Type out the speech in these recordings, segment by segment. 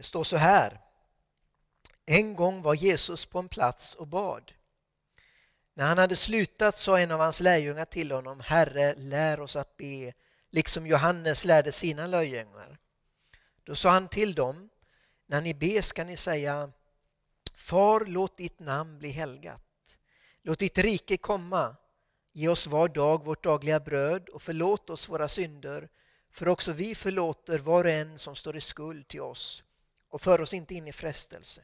Det står så här. En gång var Jesus på en plats och bad. När han hade slutat sa en av hans lärjungar till honom, Herre, lär oss att be, liksom Johannes lärde sina lärjungar. Då sa han till dem, när ni ber ska ni säga, Far, låt ditt namn bli helgat. Låt ditt rike komma. Ge oss var dag vårt dagliga bröd och förlåt oss våra synder, för också vi förlåter var och en som står i skuld till oss och för oss inte in i frestelse.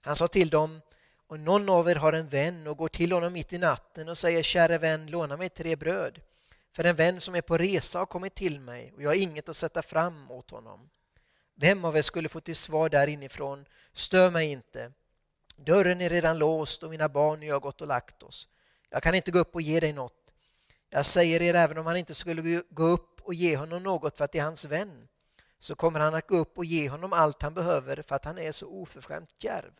Han sa till dem, om någon av er har en vän och går till honom mitt i natten och säger käre vän, låna mig tre bröd. För en vän som är på resa har kommit till mig och jag har inget att sätta fram åt honom. Vem av er skulle få till svar där inifrån, stör mig inte. Dörren är redan låst och mina barn och jag har gått och lagt oss. Jag kan inte gå upp och ge dig något. Jag säger er, även om han inte skulle gå upp och ge honom något för att det är hans vän, så kommer han att gå upp och ge honom allt han behöver för att han är så oförskämt djärv.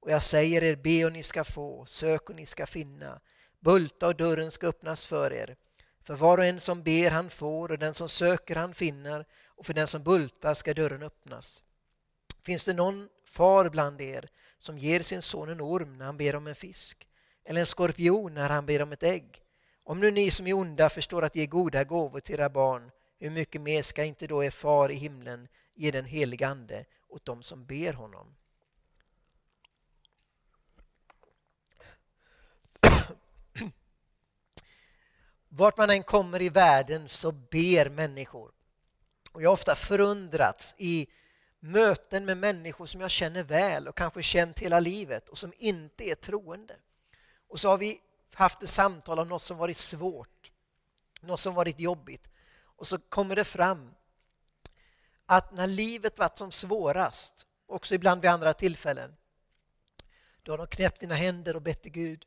Och jag säger er, be och ni ska få, sök och ni ska finna, bulta och dörren ska öppnas för er. För var och en som ber han får och den som söker han finner och för den som bultar ska dörren öppnas. Finns det någon far bland er som ger sin son en orm när han ber om en fisk eller en skorpion när han ber om ett ägg? Om nu ni som är onda förstår att ge goda gåvor till era barn, hur mycket mer ska inte då er far i himlen ge den helige Ande åt dem som ber honom? Vart man än kommer i världen så ber människor. Och jag har ofta förundrats i möten med människor som jag känner väl och kanske känt hela livet och som inte är troende. Och så har vi haft ett samtal om något som varit svårt, något som varit jobbigt. Och så kommer det fram att när livet varit som svårast, också ibland vid andra tillfällen, då har de knäppt sina händer och bett till Gud.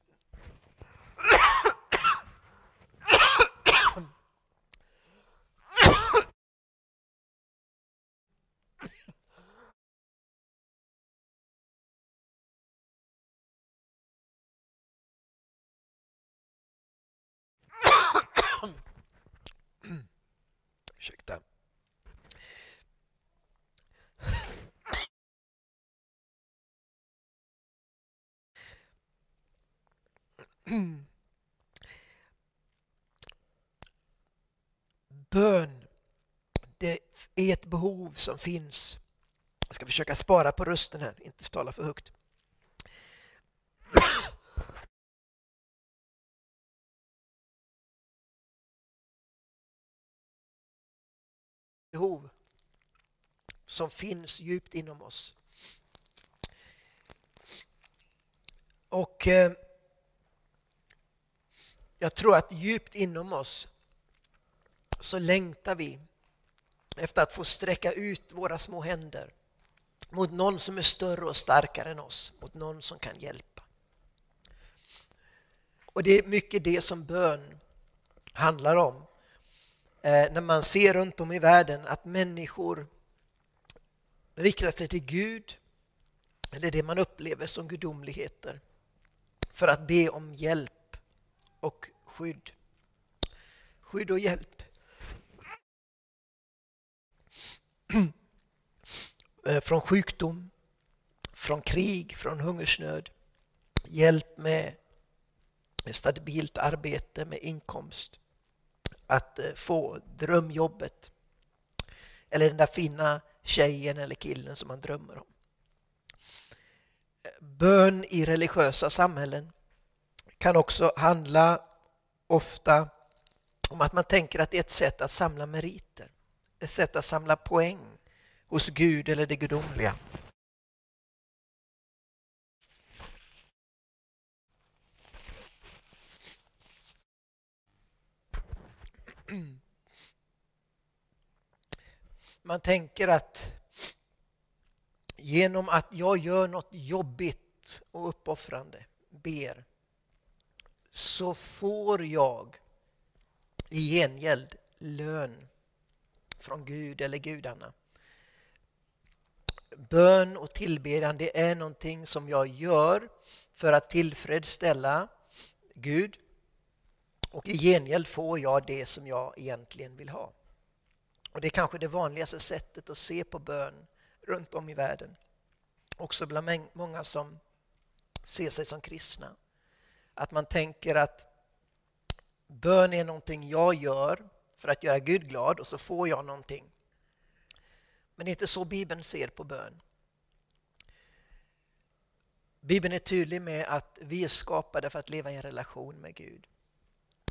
Bön, det är ett behov som finns. Jag ska försöka spara på rösten här, inte tala för högt. behov som finns djupt inom oss. Och eh, jag tror att djupt inom oss så längtar vi efter att få sträcka ut våra små händer mot någon som är större och starkare än oss, mot någon som kan hjälpa. Och det är mycket det som bön handlar om. Eh, när man ser runt om i världen att människor riktar sig till Gud eller det man upplever som gudomligheter för att be om hjälp och skydd. Skydd och hjälp. Eh, från sjukdom, från krig, från hungersnöd. Hjälp med stabilt arbete, med inkomst att eh, få drömjobbet. Eller den där fina tjejen eller killen som man drömmer om. Bön i religiösa samhällen kan också handla ofta om att man tänker att det är ett sätt att samla meriter. Ett sätt att samla poäng hos Gud eller det gudomliga. Man tänker att genom att jag gör något jobbigt och uppoffrande, ber, så får jag i gengäld lön från Gud eller gudarna. Bön och tillbedjan det är någonting som jag gör för att tillfredsställa Gud och i gengäld får jag det som jag egentligen vill ha. Och Det är kanske det vanligaste sättet att se på bön, runt om i världen. Också bland många som ser sig som kristna. Att man tänker att bön är någonting jag gör för att göra Gud glad och så får jag någonting. Men det är inte så Bibeln ser på bön. Bibeln är tydlig med att vi är skapade för att leva i en relation med Gud.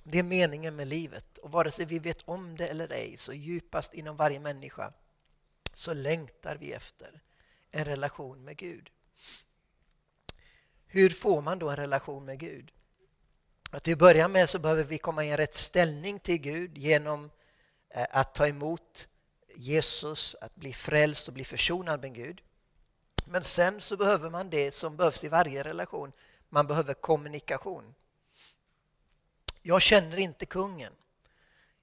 Det är meningen med livet och vare sig vi vet om det eller ej så djupast inom varje människa så längtar vi efter en relation med Gud. Hur får man då en relation med Gud? Att till att börja med så behöver vi komma i en rätt ställning till Gud genom eh, att ta emot Jesus, att bli frälst och bli försonad med Gud. Men sen så behöver man det som behövs i varje relation. Man behöver kommunikation. Jag känner inte kungen.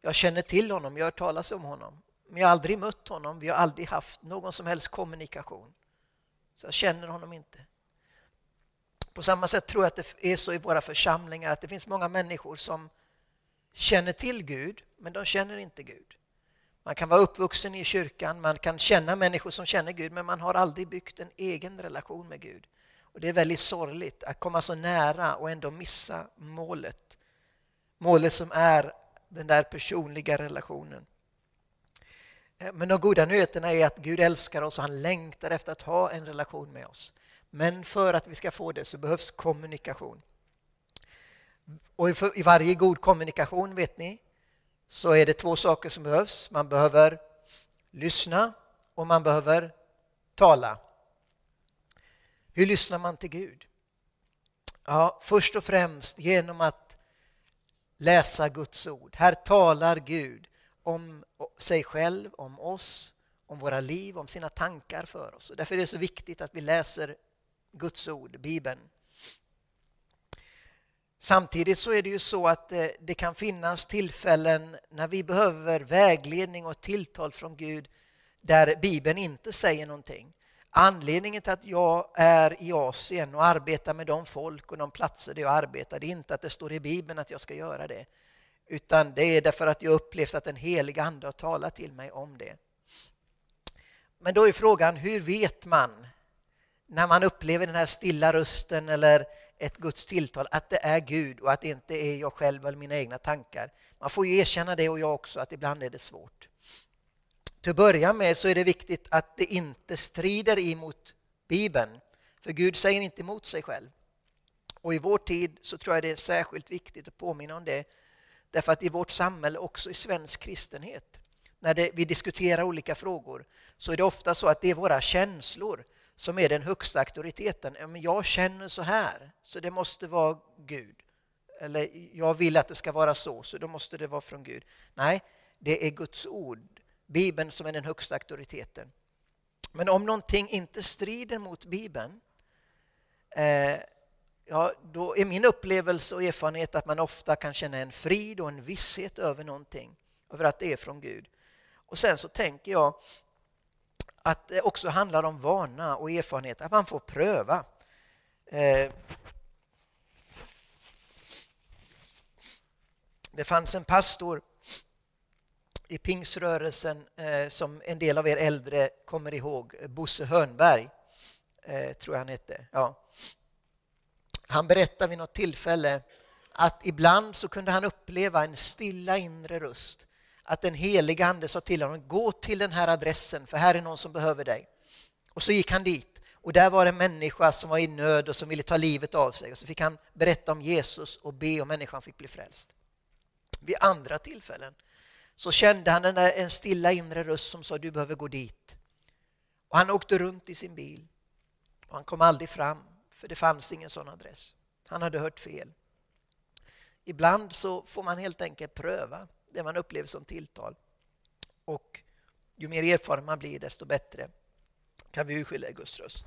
Jag känner till honom, jag har hört talas om honom. Men jag har aldrig mött honom, vi har aldrig haft någon som helst kommunikation. Så jag känner honom inte. På samma sätt tror jag att det är så i våra församlingar att det finns många människor som känner till Gud, men de känner inte Gud. Man kan vara uppvuxen i kyrkan, man kan känna människor som känner Gud, men man har aldrig byggt en egen relation med Gud. Och Det är väldigt sorgligt att komma så nära och ändå missa målet. Målet som är den där personliga relationen. Eh, men de goda nyheterna är att Gud älskar oss och han längtar efter att ha en relation med oss. Men för att vi ska få det så behövs kommunikation. Och i varje god kommunikation, vet ni, så är det två saker som behövs. Man behöver lyssna och man behöver tala. Hur lyssnar man till Gud? Ja, först och främst genom att läsa Guds ord. Här talar Gud om sig själv, om oss, om våra liv, om sina tankar för oss. Därför är det så viktigt att vi läser Guds ord, Bibeln. Samtidigt så är det ju så att eh, det kan finnas tillfällen när vi behöver vägledning och tilltal från Gud där Bibeln inte säger någonting. Anledningen till att jag är i Asien och arbetar med de folk och de platser där jag arbetar, det är inte att det står i Bibeln att jag ska göra det. Utan det är därför att jag upplevt att den heliga Ande har talat till mig om det. Men då är frågan, hur vet man när man upplever den här stilla rösten eller ett Guds tilltal, att det är Gud och att det inte är jag själv eller mina egna tankar. Man får ju erkänna det och jag också, att ibland är det svårt. Till att börja med så är det viktigt att det inte strider emot Bibeln, för Gud säger inte emot sig själv. Och i vår tid så tror jag det är särskilt viktigt att påminna om det, därför att i vårt samhälle, också i svensk kristenhet, när det, vi diskuterar olika frågor, så är det ofta så att det är våra känslor som är den högsta auktoriteten. Jag känner så här, så det måste vara Gud. Eller jag vill att det ska vara så, så då måste det vara från Gud. Nej, det är Guds ord, Bibeln, som är den högsta auktoriteten. Men om någonting inte strider mot Bibeln, eh, ja, då är min upplevelse och erfarenhet att man ofta kan känna en frid och en visshet över någonting, över att det är från Gud. Och sen så tänker jag att det också handlar om vana och erfarenhet, att man får pröva. Eh, det fanns en pastor i pingsrörelsen eh, som en del av er äldre kommer ihåg, Bosse Hörnberg, eh, tror jag han hette. Ja. Han berättade vid något tillfälle att ibland så kunde han uppleva en stilla inre röst att den heliga Ande sa till honom, gå till den här adressen för här är någon som behöver dig. Och så gick han dit och där var en människa som var i nöd och som ville ta livet av sig och så fick han berätta om Jesus och be om människan fick bli frälst. Vid andra tillfällen så kände han där, en stilla inre röst som sa du behöver gå dit. Och han åkte runt i sin bil och han kom aldrig fram för det fanns ingen sån adress. Han hade hört fel. Ibland så får man helt enkelt pröva det man upplever som tilltal. Och ju mer erfaren man blir, desto bättre kan vi urskilja Guds röst.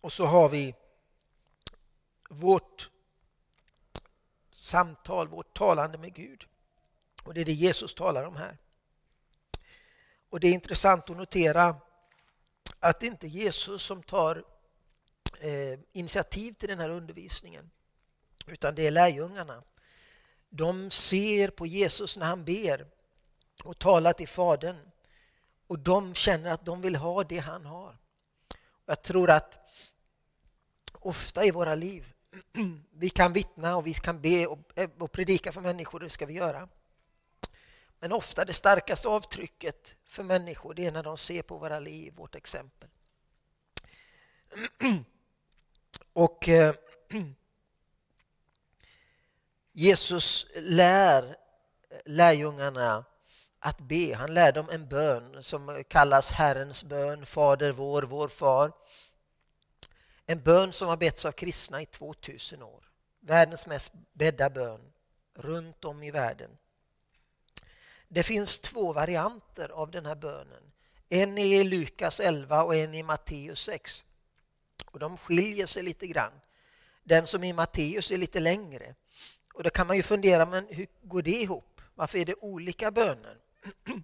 Och så har vi vårt samtal, vårt talande med Gud. Och det är det Jesus talar om här. Och det är intressant att notera att det inte är Jesus som tar eh, initiativ till den här undervisningen. Utan det är lärjungarna. De ser på Jesus när han ber och talar till Fadern. Och de känner att de vill ha det han har. Jag tror att ofta i våra liv, vi kan vittna och vi kan be och eh, predika för människor, det ska vi göra. Men ofta det starkaste avtrycket för människor det är när de ser på våra liv, vårt exempel. Och eh, Jesus lär eh, lärjungarna att be. Han lär dem en bön som kallas Herrens bön, Fader vår, vår far. En bön som har betts av kristna i 2000 år. Världens mest bädda bön runt om i världen. Det finns två varianter av den här bönen. En är i Lukas 11 och en i Matteus 6. Och de skiljer sig lite grann. Den som i Matteus är lite längre. Och då kan man ju fundera, men hur går det ihop? Varför är det olika böner?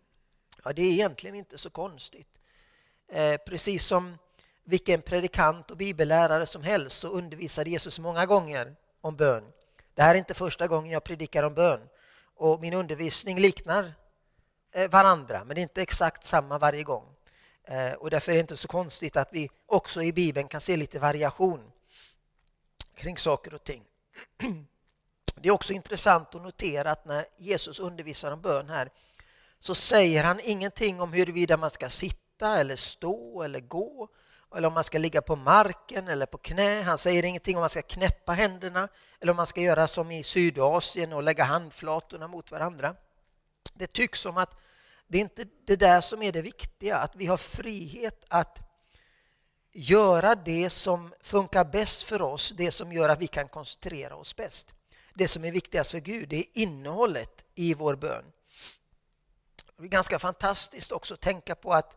Ja, det är egentligen inte så konstigt. Eh, precis som vilken predikant och bibellärare som helst så undervisade Jesus många gånger om bön. Det här är inte första gången jag predikar om bön och min undervisning liknar eh, varandra men inte exakt samma varje gång. Eh, och därför är det inte så konstigt att vi också i Bibeln kan se lite variation kring saker och ting. Det är också intressant att notera att när Jesus undervisar om bön här så säger han ingenting om huruvida man ska sitta eller stå eller gå eller om man ska ligga på marken eller på knä. Han säger ingenting om man ska knäppa händerna eller om man ska göra som i Sydasien och lägga handflatorna mot varandra. Det tycks som att det är inte det där som är det viktiga, att vi har frihet att göra det som funkar bäst för oss, det som gör att vi kan koncentrera oss bäst. Det som är viktigast för Gud, det är innehållet i vår bön. Det är ganska fantastiskt också att tänka på att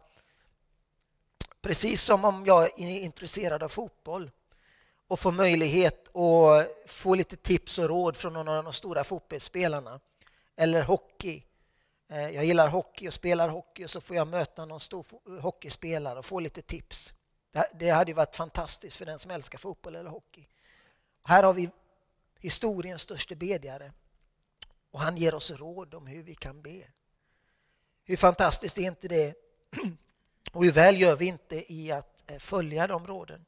precis som om jag är intresserad av fotboll och får möjlighet att få lite tips och råd från någon av de stora fotbollsspelarna eller hockey. Eh, jag gillar hockey och spelar hockey och så får jag möta någon stor hockeyspelare och få lite tips. Det hade varit fantastiskt för den som älskar fotboll eller hockey. Här har vi historiens största bedjare och han ger oss råd om hur vi kan be. Hur fantastiskt är inte det? Och hur väl gör vi inte i att eh, följa de råden?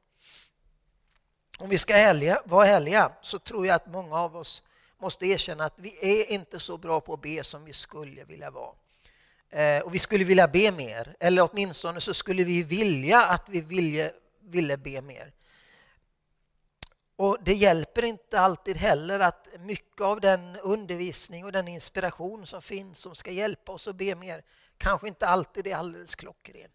Om vi ska ärliga, vara ärliga så tror jag att många av oss måste erkänna att vi är inte så bra på att be som vi skulle vilja vara. Eh, och vi skulle vilja be mer, eller åtminstone så skulle vi vilja att vi ville, ville be mer. Och Det hjälper inte alltid heller att mycket av den undervisning och den inspiration som finns som ska hjälpa oss att be mer kanske inte alltid är alldeles klockren.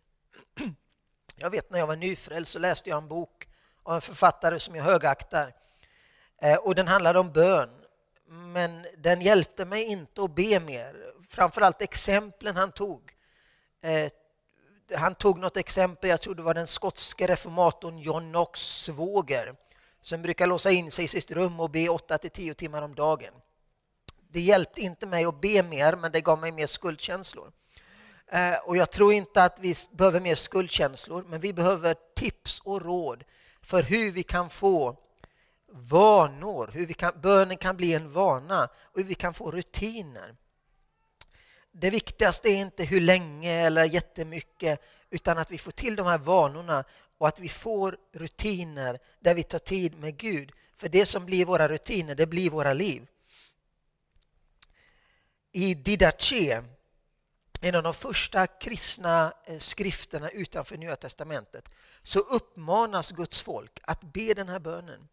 Jag vet när jag var nyfrälst så läste jag en bok av en författare som jag högaktar. Eh, och den handlade om bön. Men den hjälpte mig inte att be mer. Framförallt exemplen han tog. Eh, han tog något exempel, jag tror det var den skotske reformatorn John Knox svåger som brukar låsa in sig i sitt rum och be 8-10 timmar om dagen. Det hjälpte inte mig att be mer, men det gav mig mer skuldkänslor. Eh, och jag tror inte att vi behöver mer skuldkänslor, men vi behöver tips och råd för hur vi kan få vanor, hur vi kan, bönen kan bli en vana och hur vi kan få rutiner. Det viktigaste är inte hur länge eller jättemycket, utan att vi får till de här vanorna och att vi får rutiner där vi tar tid med Gud. För det som blir våra rutiner, det blir våra liv. I Didache, en av de första kristna eh, skrifterna utanför Nya Testamentet, så uppmanas Guds folk att be den här bönen,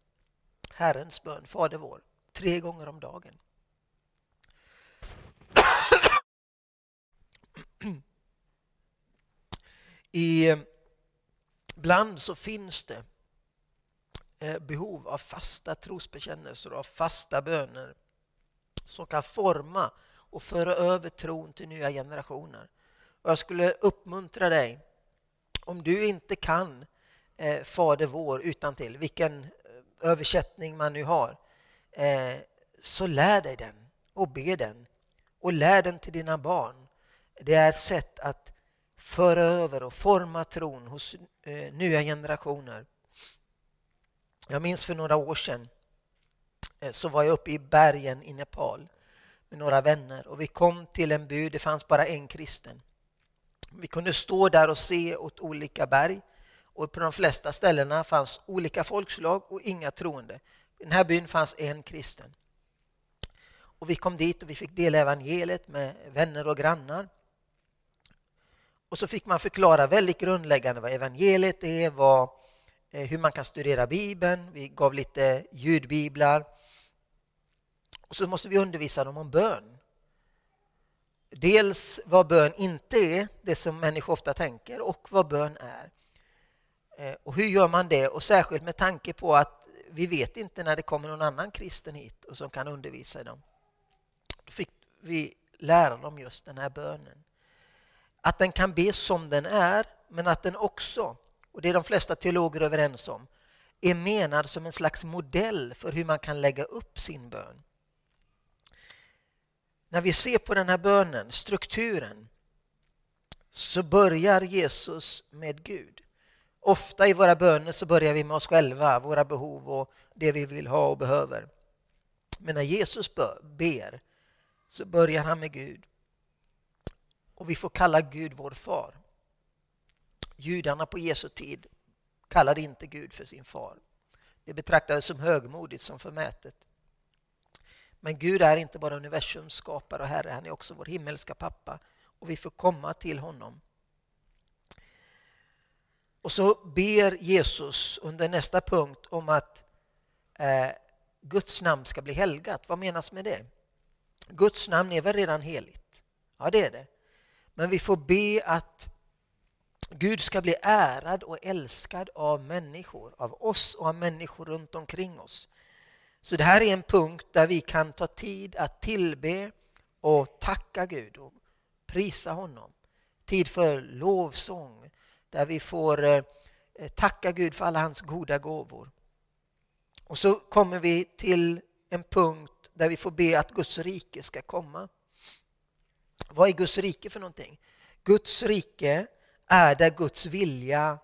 Herrens bön, Fader vår, tre gånger om dagen. I Ibland så finns det eh, behov av fasta trosbekännelser och fasta böner som kan forma och föra över tron till nya generationer. Och jag skulle uppmuntra dig, om du inte kan eh, Fader vår utan till vilken eh, översättning man nu har, eh, så lär dig den och be den. Och lär den till dina barn. Det är ett sätt att föra över och forma tron hos eh, nya generationer. Jag minns för några år sedan eh, så var jag uppe i bergen i Nepal med några vänner och vi kom till en by, det fanns bara en kristen. Vi kunde stå där och se åt olika berg och på de flesta ställena fanns olika folkslag och inga troende. I den här byn fanns en kristen. Och vi kom dit och vi fick dela evangeliet med vänner och grannar. Och så fick man förklara väldigt grundläggande vad evangeliet är, vad, eh, hur man kan studera Bibeln. Vi gav lite ljudbiblar. Och så måste vi undervisa dem om bön. Dels vad bön inte är, det som människor ofta tänker, och vad bön är. Eh, och hur gör man det? Och särskilt med tanke på att vi vet inte när det kommer någon annan kristen hit och som kan undervisa dem. Då fick vi lära dem just den här bönen. Att den kan be som den är, men att den också, och det är de flesta teologer överens om, är menad som en slags modell för hur man kan lägga upp sin bön. När vi ser på den här bönen, strukturen, så börjar Jesus med Gud. Ofta i våra böner så börjar vi med oss själva, våra behov och det vi vill ha och behöver. Men när Jesus ber så börjar han med Gud. Och vi får kalla Gud vår far. Judarna på Jesu tid kallade inte Gud för sin far. Det betraktades som högmodigt, som förmätet. Men Gud är inte bara universums skapare och Herre, han är också vår himmelska pappa och vi får komma till honom. Och så ber Jesus under nästa punkt om att eh, Guds namn ska bli helgat. Vad menas med det? Guds namn är väl redan heligt? Ja, det är det. Men vi får be att Gud ska bli ärad och älskad av människor, av oss och av människor runt omkring oss. Så det här är en punkt där vi kan ta tid att tillbe och tacka Gud och prisa honom. Tid för lovsång, där vi får eh, tacka Gud för alla hans goda gåvor. Och så kommer vi till en punkt där vi får be att Guds rike ska komma. Vad är Guds rike för någonting? Guds rike är där Guds vilja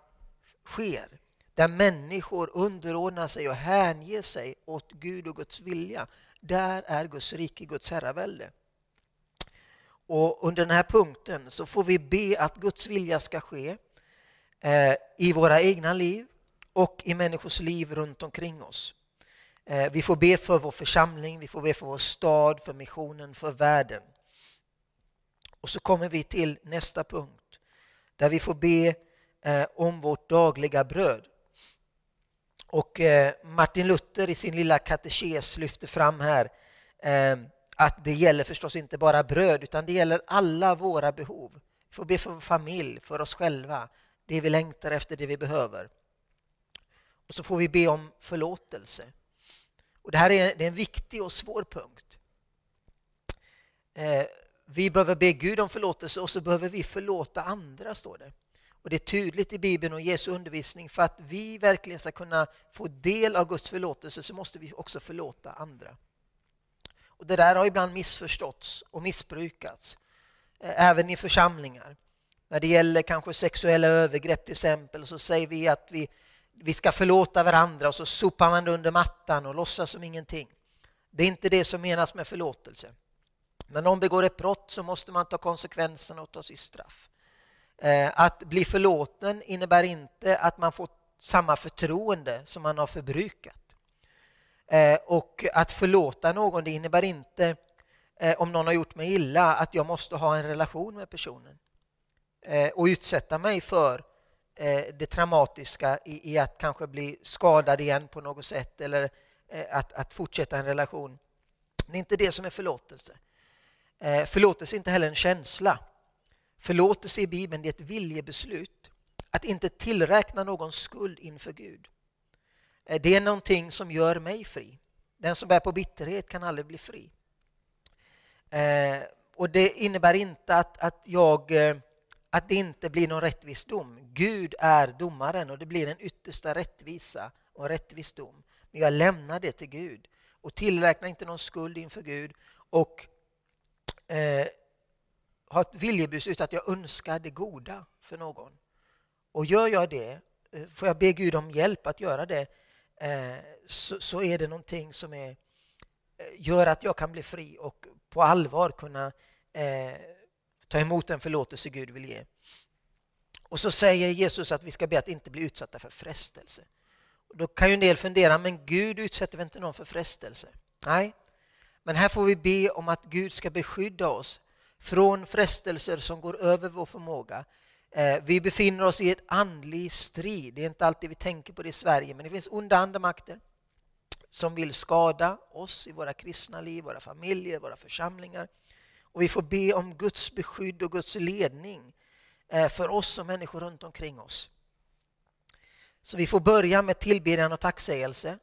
sker. Där människor underordnar sig och hänger sig åt Gud och Guds vilja. Där är Guds rike, Guds herravälde. Och under den här punkten så får vi be att Guds vilja ska ske eh, i våra egna liv och i människors liv runt omkring oss. Eh, vi får be för vår församling, vi får be för vår stad, för missionen, för världen. Och så kommer vi till nästa punkt där vi får be eh, om vårt dagliga bröd. Och eh, Martin Luther i sin lilla katekes lyfter fram här eh, att det gäller förstås inte bara bröd utan det gäller alla våra behov. Vi får be för vår familj, för oss själva, det vi längtar efter, det vi behöver. Och så får vi be om förlåtelse. Och det här är, det är en viktig och svår punkt. Eh, vi behöver be Gud om förlåtelse och så behöver vi förlåta andra, står det. Och Det är tydligt i Bibeln och Jesu undervisning. För att vi verkligen ska kunna få del av Guds förlåtelse så måste vi också förlåta andra. Och Det där har ibland missförståtts och missbrukats, eh, även i församlingar. När det gäller kanske sexuella övergrepp till exempel så säger vi att vi vi ska förlåta varandra och så sopar man det under mattan och låtsas som ingenting. Det är inte det som menas med förlåtelse. När någon begår ett brott så måste man ta konsekvenserna och ta sitt straff. Eh, att bli förlåten innebär inte att man får samma förtroende som man har förbrukat. Eh, och att förlåta någon det innebär inte, eh, om någon har gjort mig illa, att jag måste ha en relation med personen och utsätta mig för det traumatiska i, att kanske bli skadad igen på något sätt eller att, att fortsätta en relation. Det är inte det som är förlåtelse. Förlåtelse är inte heller en känsla. Förlåtelse i Bibeln är ett viljebeslut att inte tillräkna någon skuld inför Gud. Eh, det är någonting som gör mig fri. Den som bär på bitterhet kan aldrig bli fri. Eh, och Det innebär inte att, att jag eh, att det inte blir någon rättvis dom. Gud är domaren och det blir en yttersta rättvisa och rättvis dom. Men jag lämnar det till Gud och tillräknar inte någon skuld inför Gud och eh, har ett viljebeslut att jag önskar det goda för någon. Och gör jag det, eh, får jag be Gud om hjälp att göra det eh, så, så, är det någonting som är, eh, gör att jag kan bli fri och på allvar kunna eh, ta emot den förlåtelse Gud vill ge. Och så säger Jesus att vi ska be att inte bli utsatta för frestelse. Då kan ju en del fundera, men Gud utsätter väl inte någon för frestelse? Nej, men här får vi be om att Gud ska beskydda oss från frestelser som går över vår förmåga. Eh, vi befinner oss i ett andlig strid. Det är inte alltid vi tänker på det i Sverige, men det finns onda andemakter som vill skada oss i våra kristna liv, våra familjer, våra församlingar. Och vi får be om Guds beskydd och Guds ledning eh, för oss och människor runt omkring oss. Så vi får börja med tillbedjan och tacksägelse.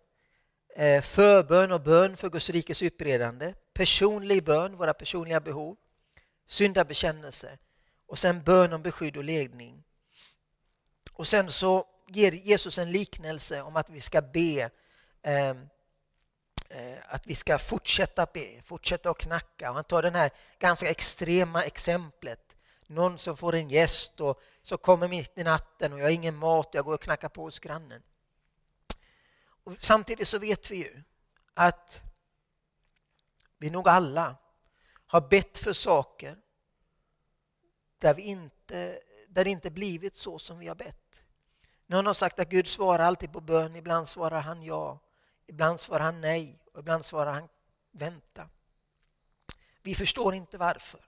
Eh, förbön och bön för Guds rikes utbredande. Personlig bön, våra personliga behov. Syndabekännelse. Och sen bön om beskydd och ledning. Och sen så ger Jesus en liknelse om att vi ska be ehm, eh, att vi ska fortsätta be, fortsätta att knacka. Och han tar det här ganska extrema exemplet. Någon som får en gäst och så kommer mitt i natten och jag har ingen mat och jag går och knackar på hos grannen. Och samtidigt så vet vi ju att vi nog alla har bett för saker där, vi inte, där det inte blivit så som vi har bett. Någon har sagt att Gud svarar alltid på bön, ibland svarar han ja, ibland svarar han nej och ibland svarar han vänta. Vi förstår inte varför.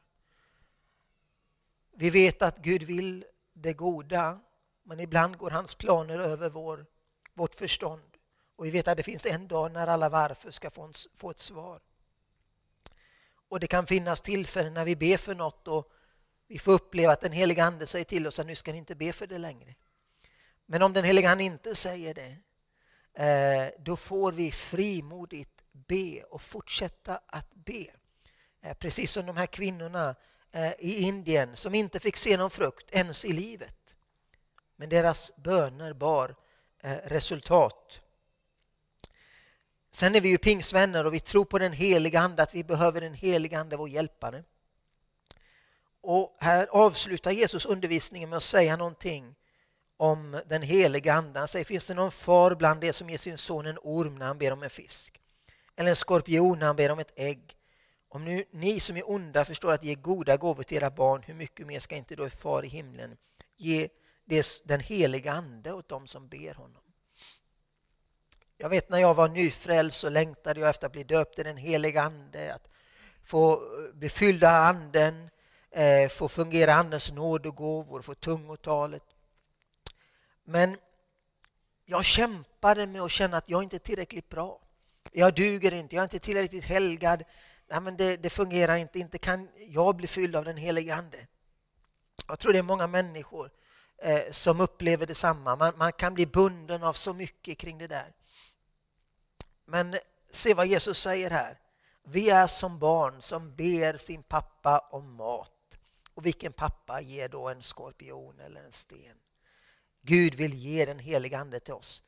Vi vet att Gud vill det goda, men ibland går hans planer över vår, vårt förstånd. Och vi vet att det finns en dag när alla varför ska få, en, få ett svar. Och det kan finnas tillfällen när vi ber för något och vi får uppleva att den heliga Ande säger till oss att nu ska ni inte be för det längre. Men om den heliga Ande inte säger det, eh, då får vi frimodigt be och fortsätta att be. Eh, precis som de här kvinnorna eh, i Indien som inte fick se någon frukt ens i livet. Men deras böner bar resultat. Sen är vi ju pingsvänner och vi tror på den heliga Ande, att vi behöver den heliga Ande, vår hjälpare. Och här avslutar Jesus undervisningen med att säga någonting om den heliga Ande. Han säger, finns det någon far bland er som ger sin son en orm när han ber om en fisk? Eller en skorpion när han ber om ett ägg? Om nu ni som är onda förstår att ge goda gåvor till era barn, hur mycket mer ska inte då er far i himlen ge den heliga Ande åt dem som ber honom? Jag vet när jag var nyfrälst så längtade jag efter att bli döpt i den heliga Ande, att få eh, bli fylld av Anden, eh, få fungera Andens nådegåvor, få tungotalet. Men jag kämpade med att känna att jag inte är tillräckligt bra. Jag duger inte, jag är inte tillräckligt helgad. Nej, men det, det fungerar inte, inte kan jag bli fylld av den helige Ande. Jag tror det är många människor eh, som upplever detsamma. Man, man kan bli bunden av så mycket kring det där. Men se vad Jesus säger här. Vi är som barn som ber sin pappa om mat. Och vilken pappa ger då en skorpion eller en sten? Gud vill ge den heliga Ande till oss.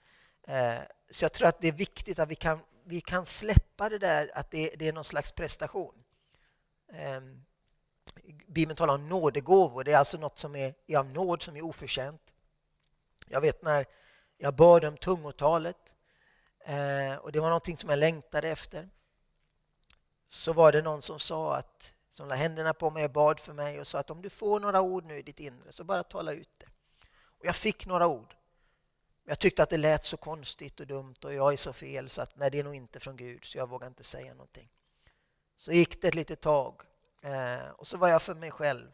Eh, så jag tror att det är viktigt att vi kan, vi kan släppa det där att det, det är någon slags prestation. Eh, Bibeln talar om nådegåvor, det är alltså något som är, är av nåd som är oförtjänt. Jag vet när jag bad om tungotalet eh, och det var någonting som jag längtade efter. Så var det någon som sa att som la händerna på mig och bad för mig och sa att om du får några ord nu i ditt inre så bara tala ut det. Och jag fick några ord. Jag tyckte att det lät så konstigt och dumt och jag är så fel så att nej, det är nog inte från Gud så jag vågar inte säga någonting. Så gick det ett litet tag eh, och så var jag för mig själv.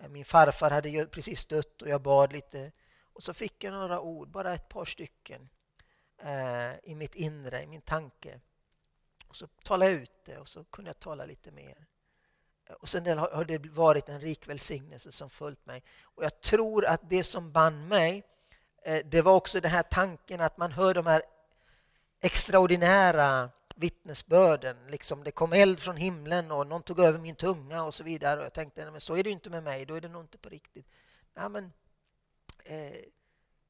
Eh, min farfar hade precis dött och jag bad lite och så fick jag några ord, bara ett par stycken Eh, i mitt inre, i min tanke. Och så talade jag ut det och så kunde jag tala lite mer. Eh, och sen har det varit en rik välsignelse som följt mig. Och jag tror att det som band mig, eh, det var också den här tanken att man hör de här extraordinära vittnesbörden. Liksom det kom eld från himlen och någon tog över min tunga och så vidare. Och jag tänkte, men så är det inte med mig, då är det nog inte på riktigt. Nej, men, eh,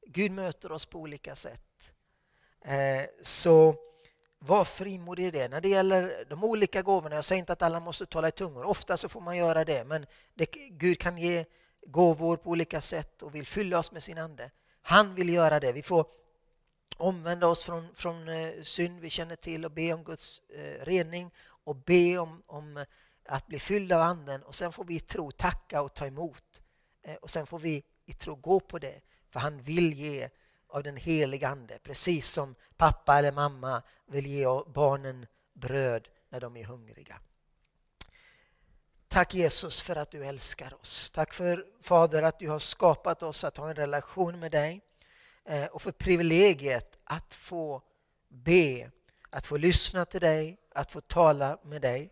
Gud möter oss på olika sätt. Eh, så var frimodig i det. När det gäller de olika gåvorna, jag säger inte att alla måste tala i tungor, ofta så får man göra det, men det, Gud kan ge gåvor på olika sätt och vill fylla oss med sin Ande. Han vill göra det. Vi får omvända oss från, från eh, synd vi känner till och be om Guds eh, rening och be om, om att bli fyllda av Anden och sen får vi i tro tacka och ta emot. Eh, och sen får vi i tro gå på det, för han vill ge av den heliga Ande, precis som pappa eller mamma vill ge barnen bröd när de är hungriga. Tack Jesus för att du älskar oss. Tack för Fader att du har skapat oss att ha en relation med dig eh, och för privilegiet att få be, att få lyssna till dig, att få tala med dig.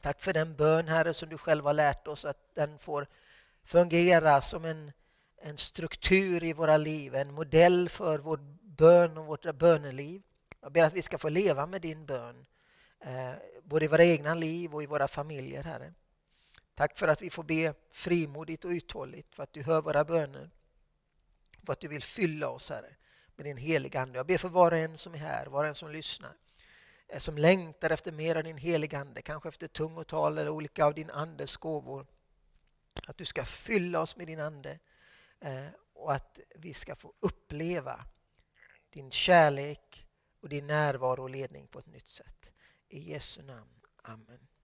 Tack för den bön Herre som du själv har lärt oss att den får fungera som en, en struktur i våra liv, en modell för vår bön och vårt böneliv. Jag ber att vi ska få leva med din bön, eh, både i våra egna liv och i våra familjer, Herre. Tack för att vi får be frimodigt och uthålligt, för att du hör våra böner, för att du vill fylla oss, Herre, med din heliga Ande. Jag ber för var och en som är här, var och en som lyssnar, eh, som längtar efter mer av din heliga Ande, kanske efter tungotal eller olika av din Andes gåvor. Att du ska fylla oss med din Ande Eh, och att vi ska få uppleva din kärlek och din närvaro och ledning på ett nytt sätt. I Jesu namn. Amen.